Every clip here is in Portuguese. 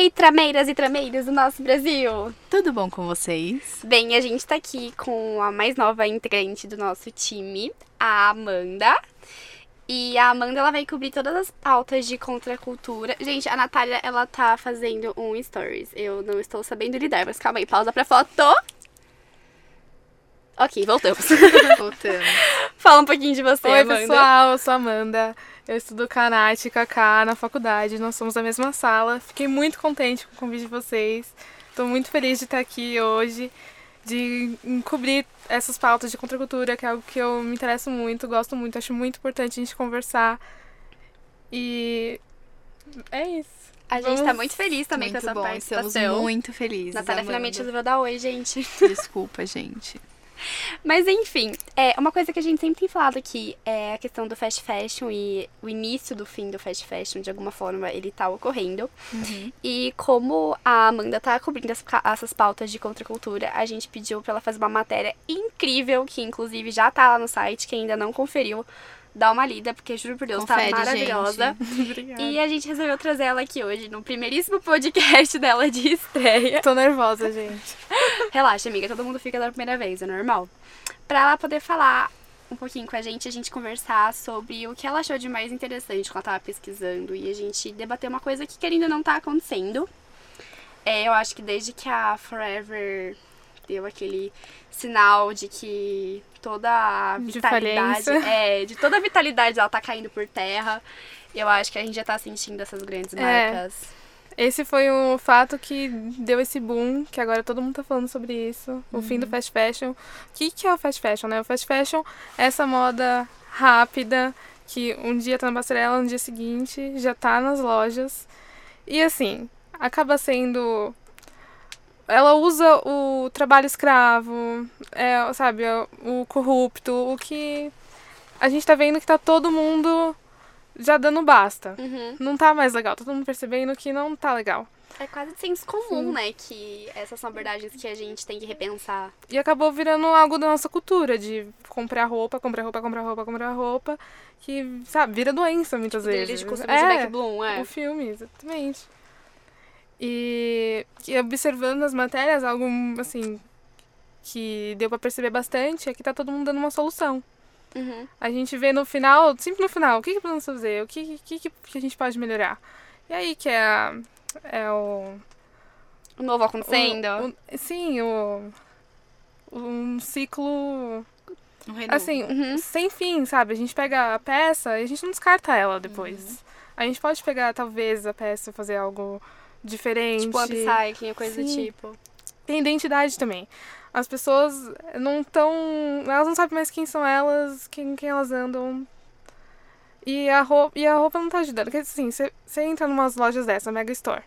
aí, trameiras e trameiros do nosso Brasil? Tudo bom com vocês? Bem, a gente tá aqui com a mais nova integrante do nosso time, a Amanda. E a Amanda, ela vai cobrir todas as pautas de contracultura. Gente, a Natália, ela tá fazendo um stories. Eu não estou sabendo lidar, mas calma aí, pausa pra foto. Ok, voltamos. Voltamos. Fala um pouquinho de você, Oi, Amanda. pessoal, eu sou a Amanda. Eu estudo Kanate e Kaká na faculdade. Nós somos da mesma sala. Fiquei muito contente com o convite de vocês. Estou muito feliz de estar aqui hoje, de cobrir essas pautas de contracultura, que é algo que eu me interesso muito, gosto muito, acho muito importante a gente conversar. E é isso. A gente Vamos- tá muito feliz também muito com essa bom, estamos participação. muito felizes. Natália Amanda. finalmente resolveu dar oi, gente. Desculpa, gente. Mas enfim, é uma coisa que a gente sempre tem falado aqui é a questão do fast fashion e o início do fim do fast fashion, de alguma forma, ele tá ocorrendo. E como a Amanda tá cobrindo as essas pautas de contracultura, a gente pediu pra ela fazer uma matéria incrível, que inclusive já tá lá no site, quem ainda não conferiu, dá uma lida, porque juro por Deus, Confere, tá maravilhosa. E a gente resolveu trazer ela aqui hoje, no primeiríssimo podcast dela de estreia. Tô nervosa, gente. Relaxa, amiga, todo mundo fica da primeira vez, é normal. Pra ela poder falar um pouquinho com a gente, a gente conversar sobre o que ela achou de mais interessante quando ela tava pesquisando e a gente debater uma coisa que querendo não tá acontecendo. É, eu acho que desde que a Forever deu aquele sinal de que toda a De vitalidade, falência. é, de toda a vitalidade dela tá caindo por terra. Eu acho que a gente já tá sentindo essas grandes É. Esse foi um fato que deu esse boom, que agora todo mundo tá falando sobre isso. O fim do fast fashion. O que, que é o fast fashion, né? O fast fashion é essa moda rápida que um dia tá na passarela, no dia seguinte já tá nas lojas. E assim, acaba sendo. Ela usa o trabalho escravo, é, sabe, o corrupto, o que a gente tá vendo que tá todo mundo já dando basta. Uhum. Não tá mais legal, tá todo mundo percebendo que não tá legal. É quase senso comum, né? Que essas são abordagens que a gente tem que repensar. E acabou virando algo da nossa cultura, de comprar roupa, comprar roupa, comprar roupa, comprar roupa, que, sabe, vira doença muitas Dele vezes. de é, de Beck Bloom, é. o filme, exatamente. E, e observando as matérias, algo, assim, que deu pra perceber bastante é que tá todo mundo dando uma solução. Uhum. A gente vê no final, sempre no final, o que, que podemos fazer, o que, que, que, que a gente pode melhorar. E aí que é, a- é o, O novo acontecendo. o- o- sim, o. Um ciclo. Um. Assim, Uhum. sem fim, sabe? A gente pega a peça e a gente não descarta ela depois. A gente pode pegar, talvez, a peça e fazer algo diferente. Tipo upcycling, coisa do Sim. tipo. Tem identidade também. As pessoas não estão. Elas não sabem mais quem são elas, quem, quem elas andam. E a roupa, e a roupa não tá ajudando. Porque assim, você entra em umas lojas dessa, Mega Store.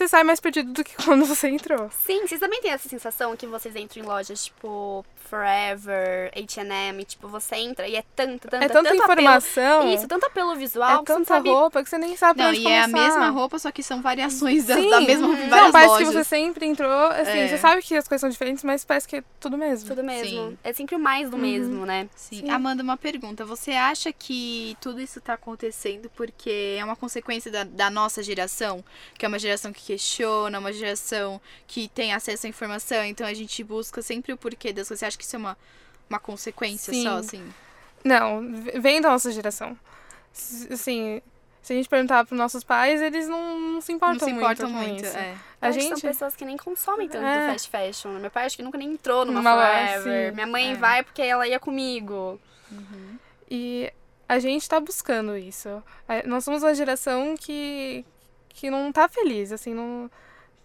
Você sai mais perdido do que quando você entrou. Sim, vocês também têm essa sensação que vocês entram em lojas tipo Forever, H&M, tipo, você entra e é tanta, tanta, é tanta tanto informação. Apelo, isso, tanto apelo visual é que você não tanta sabe... roupa que você nem sabe Não, onde e é a começar. mesma roupa, só que são variações da, da mesma roupa em Não, várias parece lojas. que você sempre entrou, assim, É. você sabe que as coisas são diferentes, mas parece que é tudo mesmo. Tudo mesmo. Sim. É sempre o mais do Uhum. mesmo, né? Sim. Sim. Amanda, uma pergunta. Você acha que tudo isso tá acontecendo porque é uma consequência da, da nossa geração? Que é uma geração que questiona, uma geração que tem acesso à informação, então a gente busca sempre o porquê das coisas. Você acha que isso é uma, uma consequência Sim. só, assim? Não, vem da nossa geração. Assim, se a gente perguntar pros nossos pais, eles não, não se importam Não se muito importam com muito, isso. é. A acho que gente... são pessoas que nem consomem tanto É. fast fashion. Meu pai acho que nunca nem entrou numa loja, Forever. sim. Minha mãe É. vai porque ela ia comigo. E a gente tá buscando isso. A- Nós somos uma geração que, que não tá feliz, assim, não...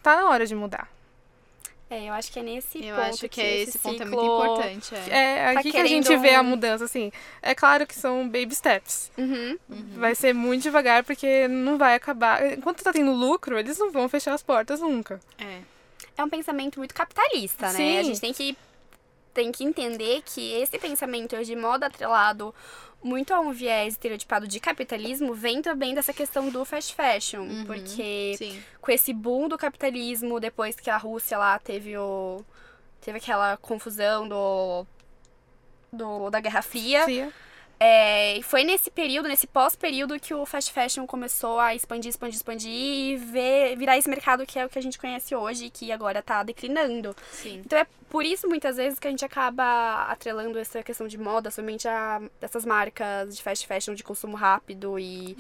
Tá na hora de mudar. É, eu acho que é nesse Eu ponto acho que, é esse ponto é ciclo- muito importante. É. É Tá aqui que a gente vê a um- mudança, assim. É claro que são baby steps. Uhum. Vai ser muito devagar, porque não vai acabar. Enquanto tá tendo lucro, eles não vão fechar as portas nunca. É. é um pensamento muito capitalista, né? Sim. A gente tem que, tem que entender que esse pensamento de modo atrelado muito a um viés estereotipado de capitalismo vem também dessa questão do fast fashion. Uhum. Porque Sim. com esse boom do capitalismo, depois que a Rússia lá teve o. teve aquela confusão do. do da Guerra Fria. Fria. É, foi nesse período, nesse pós-período, que o fast fashion começou a expandir, expandir, expandir e ver, virar esse mercado que é o que a gente conhece hoje, que agora tá declinando. Sim. Então é por isso, muitas vezes, que a gente acaba atrelando essa questão de moda somente a essas marcas de fast fashion de consumo rápido e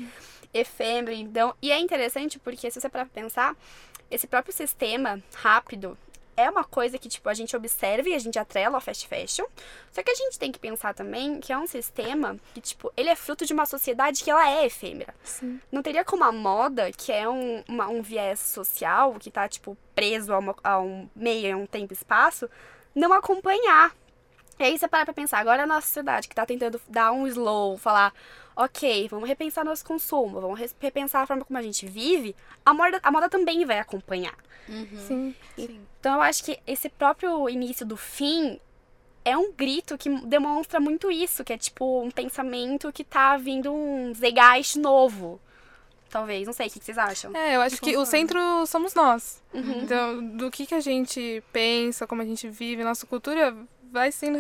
efêmero. Então, e é interessante porque, se você parar pra pensar, esse próprio sistema rápido é uma coisa que, tipo, a gente observa e a gente atrela ao fast fashion. Só que a gente tem que pensar também que é um sistema que, tipo, ele é fruto de uma sociedade que ela é efêmera. Sim. Não teria como a moda, que é um, uma- um viés social, que tá, tipo, preso a, uma- a um meio, a um tempo e espaço, não acompanhar. E aí você para pra pensar, agora a nossa sociedade que tá tentando dar um slow, falar, ok, vamos repensar nosso consumo, vamos repensar a forma como a gente vive, a moda, a moda também vai acompanhar. Sim. Sim. Então eu acho que esse próprio início do fim é um grito que demonstra muito isso, que é tipo um pensamento que tá vindo um zeitgeist novo. Talvez, não sei, o que vocês acham? É, eu acho que o centro somos nós. Uhum. Então, do que, que a gente pensa, como a gente vive, nossa cultura vai sendo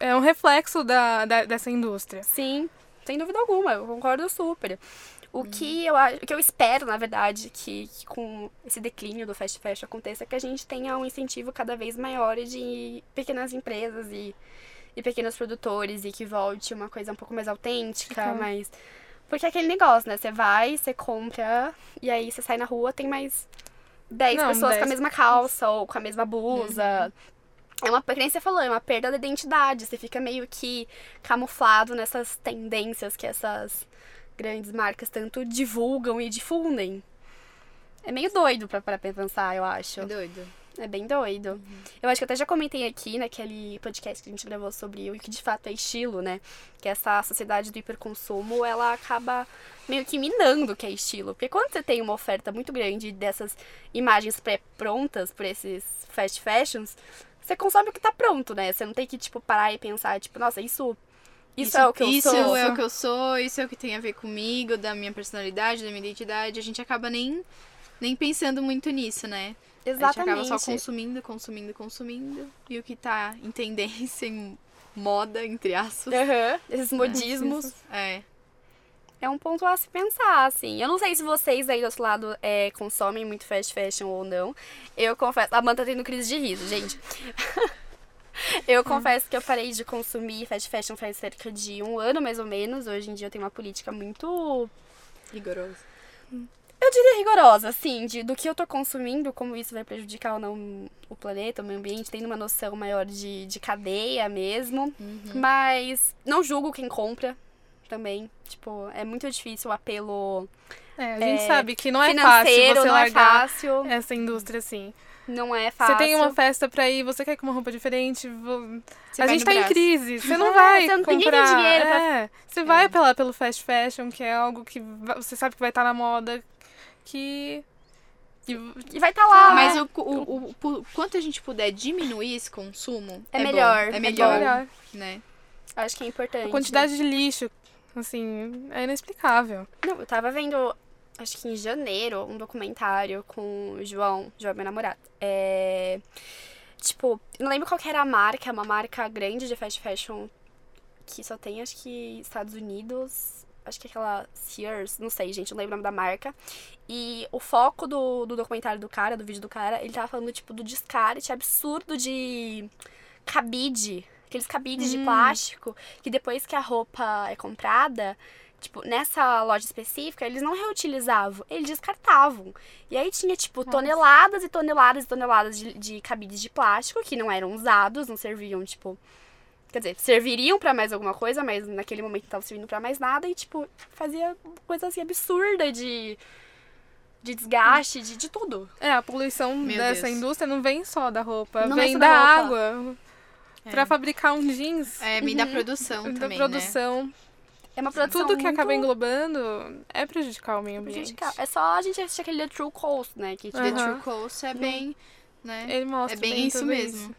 é um reflexo da, da- dessa indústria. Sim, sem dúvida alguma, eu concordo super. O Uhum. que eu o que eu espero, na verdade, que, que com esse declínio do fast fashion aconteça é que a gente tenha um incentivo cada vez maior de pequenas empresas e, e pequenos produtores e que volte uma coisa um pouco mais autêntica, mais porque é aquele negócio, né? Você vai, você compra e aí você sai na rua, tem mais 10 Não, pessoas com a 10. mesma calça ou com a mesma blusa. É uma, que nem você falou, é uma perda da identidade. Você fica meio que camuflado nessas tendências que essas grandes marcas tanto divulgam e difundem. É meio doido pra, pra pensar, eu acho. É doido. É bem doido. Eu acho que até já comentei aqui naquele podcast que a gente gravou sobre o que de fato é estilo, né? Que essa sociedade do hiperconsumo, ela acaba meio que minando o que é estilo. Porque quando você tem uma oferta muito grande dessas imagens pré-prontas por esses fast fashions, você consome o que tá pronto, né? Você não tem que, tipo, parar e pensar, tipo, nossa, isso... Isso, é o que eu isso sou. é o que eu sou, isso é o que tem a ver comigo, da minha personalidade, da minha identidade. A gente acaba nem, nem pensando muito nisso, né? A gente Exatamente. acaba só consumindo, consumindo, consumindo. E o que tá em tendência, em moda, entre aspas. Aham, Esses modismos. É. É um ponto a se pensar, assim. Eu não sei se vocês aí do outro lado é, consomem muito fast fashion ou não. Eu confesso. A Amanda tá tendo crise de riso, gente. eu confesso que eu parei de consumir fast fashion faz cerca de um ano, mais ou menos. Hoje em dia eu tenho uma política muito. Rigoroso. Eu diria rigorosa, assim, de, do que eu tô consumindo, como isso vai prejudicar ou não o planeta, o meio ambiente, tendo uma noção maior de, de cadeia mesmo. Mas não julgo quem compra também. Tipo, é muito difícil o apelo É, a gente É, sabe que não é fácil você não é largar fácil. essa indústria assim. Não é fácil. Você tem uma festa pra ir, você quer com uma roupa diferente, vo- Você a gente tá em braço. crise, você não É, vai você não- ninguém tem comprar. dinheiro pra- É, você vai apelar pelo fast fashion, que é algo que você sabe que vai estar na moda, que que E vai estar lá. Mas né? o, o, o, o quanto a gente puder diminuir esse consumo, É bom, melhor, É é melhor, melhor. né? Acho que é importante. A quantidade de lixo, assim, é inexplicável. Não, eu tava vendo, acho que em janeiro, um documentário com o João, João é meu namorado. É. Tipo, não lembro qual que era a marca, é uma marca grande de fast fashion que só tem, acho que, Estados Unidos. Acho que é aquela Sears, não sei, gente, não lembro o nome da marca. E o foco do, do documentário do cara, do vídeo do cara, ele tava falando, tipo, do descarte absurdo de cabide. Aqueles cabides de plástico, que depois que a roupa é comprada, tipo, nessa loja específica, eles não reutilizavam, eles descartavam. E aí tinha, tipo, toneladas e toneladas e toneladas de, de cabides de plástico que não eram usados, não serviam, tipo. Quer dizer, serviriam pra mais alguma coisa, mas naquele momento não estavam servindo pra mais nada e, tipo, fazia coisa assim absurda de. de desgaste, de, de tudo. É, a poluição Meu dessa Deus. indústria não vem só da roupa, Não é vem só da, da roupa. água. Pra fabricar um jeans, É, bem da produção da também, produção, É uma produção tudo que muito acaba englobando é prejudicar o meio ambiente. prejudicial. É só a gente assistir aquele The True Cost, né? Que, né? The. True Coast é bem, né? Ele mostra É bem bem isso mesmo.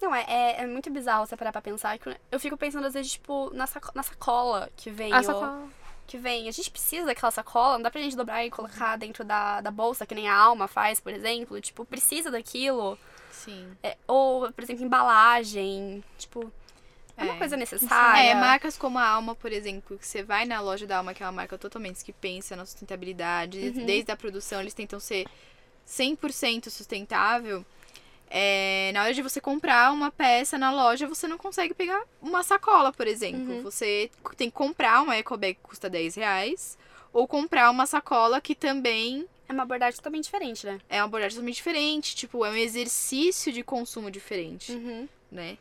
Não, é, é, é muito bizarro você parar pra pensar. Eu fico pensando, às vezes, tipo, na, saco- na sacola que vem. A sacola. que vem. A gente precisa daquela sacola, não dá pra gente dobrar e colocar dentro da, da bolsa, que nem a alma faz, por exemplo. Tipo, precisa daquilo. Sim. É, ou, por exemplo, embalagem. Tipo. É uma É. coisa necessária. É, marcas como a Alma, por exemplo, que você vai na loja da Alma, que é uma marca totalmente que pensa na sustentabilidade, Uhum. desde a produção, eles tentam ser 100% sustentável. É, na hora de você comprar uma peça na loja, você não consegue pegar uma sacola, por exemplo. Uhum. Você tem que comprar uma eco bag que custa 10 reais, ou comprar uma sacola que também É uma abordagem totalmente diferente, né? é uma abordagem totalmente diferente. Tipo, é um exercício de consumo diferente, Uhum. né?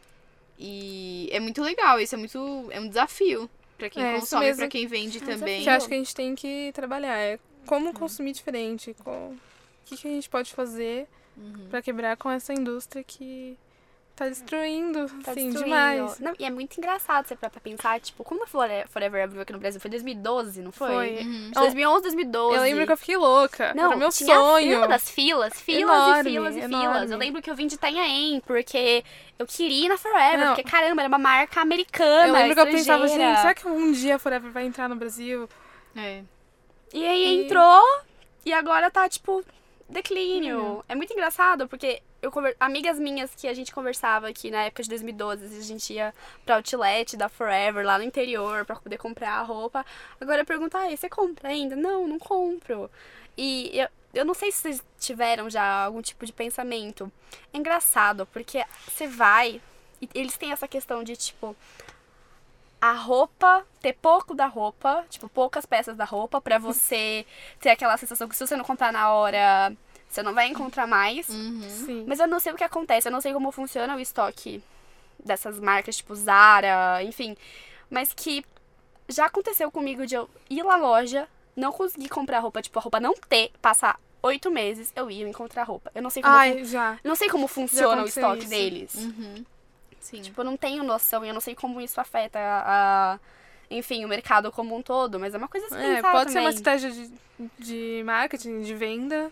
E é muito legal, isso é muito. É um desafio pra quem É, consome, pra quem vende É um também. Que eu acho que a gente tem que trabalhar. É como Uhum. consumir diferente. com- O que, que a gente pode fazer Uhum. pra quebrar com essa indústria que tá destruindo, Tá assim, destruindo. demais. Não, e é muito engraçado você pra pensar, tipo, quando a Fore- Forever abriu aqui no Brasil? Foi 2012, não foi? Foi. Uhum. 2011, 2012. Eu lembro que eu fiquei louca. Não, Era meu tinha sonho. fila das filas, filas Enorme, e filas e filas. enorme. Eu lembro que eu vim de Itanhaém, porque eu queria ir na Forever, Não. porque caramba, era uma marca americana, Eu lembro que eu pensava assim, será que um dia a Forever vai entrar no Brasil? É. E aí E- entrou e agora tá, tipo, declínio. Uhum. É muito engraçado, porque eu conver... amigas minhas que a gente conversava aqui na época de 2012, a gente ia pra outlet da Forever lá no interior pra poder comprar a roupa. Agora perguntar, aí, você compra ainda? Não, não compro. E eu, eu não sei se vocês tiveram já algum tipo de pensamento. É engraçado, porque você vai e eles têm essa questão de, tipo, a roupa, ter pouco da roupa, tipo, poucas peças da roupa, pra você ter aquela sensação que se você não comprar na hora, você não vai encontrar mais. Uhum. Sim. Mas eu não sei o que acontece, eu não sei como funciona o estoque dessas marcas, tipo Zara, enfim. Mas que já aconteceu comigo de eu ir na loja, não conseguir comprar roupa, tipo, a roupa não ter, passar oito meses, eu ia encontrar roupa. Eu não sei como, fun- Ai, já. não sei como funciona o estoque isso. deles. Uhum. Sim. Tipo, eu não tenho noção e eu não sei como isso afeta a, a- enfim, o mercado como um todo, mas é uma coisa a se É, pode ser uma também. estratégia de, de marketing, de venda.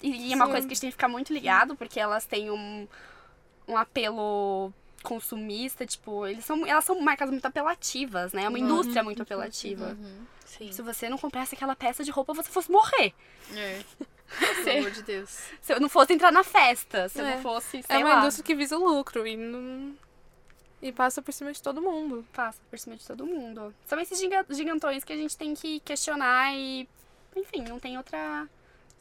E, e é uma coisa que a gente tem que ficar muito ligado, porque elas têm um, um apelo consumista, tipo, eles são, elas são marcas muito apelativas, né? É uma Uhum. indústria muito apelativa. Uhum. Sim. Se você não comprasse aquela peça de roupa, você fosse morrer. É. Pelo amor de Deus. Se eu não fosse entrar na festa, se eu É. não fosse, sei é uma lá, indústria que visa o lucro e não. E passa por cima de todo mundo. passa por cima de todo mundo. São esses giga- gigantões que a gente tem que questionar e, enfim, não tem outra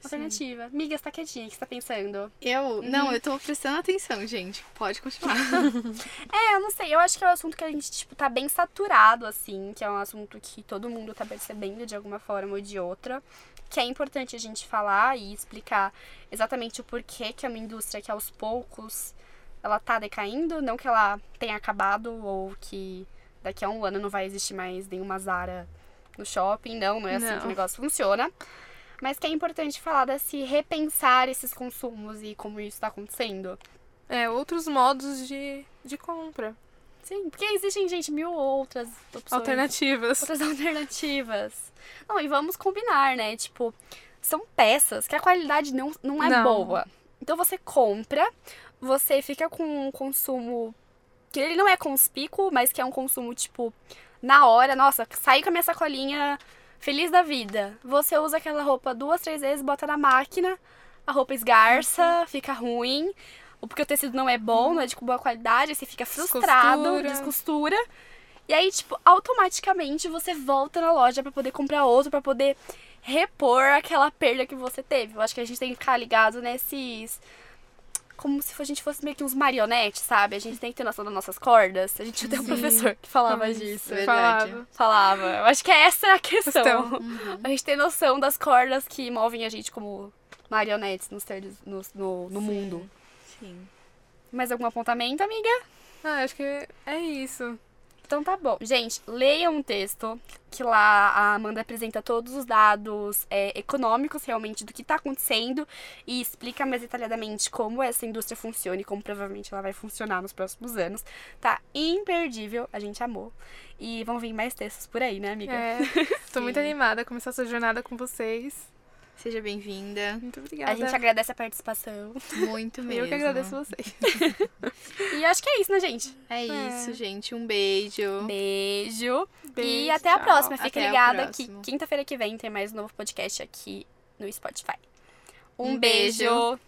alternativa. Amiga, você tá quietinha, o que você tá pensando? Eu. Não, eu tô prestando atenção, gente. Pode continuar. É, eu não sei. Eu acho que é um assunto que a gente, tipo, tá bem saturado, assim. Que é um assunto que todo mundo tá percebendo de alguma forma ou de outra. Que é importante a gente falar e explicar exatamente o porquê que é uma indústria que aos poucos ela tá decaindo. Não que ela tenha acabado ou que daqui a um ano não vai existir mais nenhuma Zara no shopping. Não, não é assim Não. que o negócio funciona. Mas que é importante falar desse repensar esses consumos e como isso tá acontecendo. É, outros modos de, de compra. Sim, porque existem, gente, mil outras opções. Alternativas. Outras alternativas. Não, e vamos combinar, né? Tipo, são peças que a qualidade não, não é Não. boa. Então você compra, você fica com um consumo que ele não é conspícuo, mas que é um consumo, tipo, na hora, nossa, saí com a minha sacolinha feliz da vida. Você usa aquela roupa duas, três vezes, bota na máquina, a roupa esgarça, fica ruim. Ou porque o tecido não é bom, não é de boa qualidade, você fica frustrado, Descostura. descostura. E aí, tipo, automaticamente você volta na loja pra poder comprar outro, pra poder repor aquela perda que você teve. Eu acho que a gente tem que ficar ligado nesses. Como se a gente fosse meio que uns marionetes, sabe? A gente tem que ter noção das nossas cordas. A gente tem um Sim. professor que falava Isso, disso. verdade. Falava. Falava. Eu acho que essa é a questão. Questão. Uhum. A gente tem noção das cordas que movem a gente como marionetes nos seres, no, no, no Sim. mundo. Sim. Mais algum apontamento, amiga? Ah, acho que é isso. Então tá bom. Gente, leiam um texto que lá a Amanda apresenta todos os dados é, econômicos realmente do que tá acontecendo e explica mais detalhadamente como essa indústria funciona e como provavelmente ela vai funcionar nos próximos anos. Tá imperdível, a gente amou. E vão vir mais textos por aí, né, amiga? É, tô muito animada a começar essa jornada com vocês. Seja bem-vinda. Muito obrigada. A gente agradece a participação. Muito mesmo. Eu que agradeço vocês. E acho que é isso, né, gente? É É. isso, gente. Um beijo. Beijo. e Beijo, até a tchau. próxima. Fique Até o ligada que quinta-feira que vem tem mais um novo podcast aqui no Spotify. Um, Um beijo. beijo.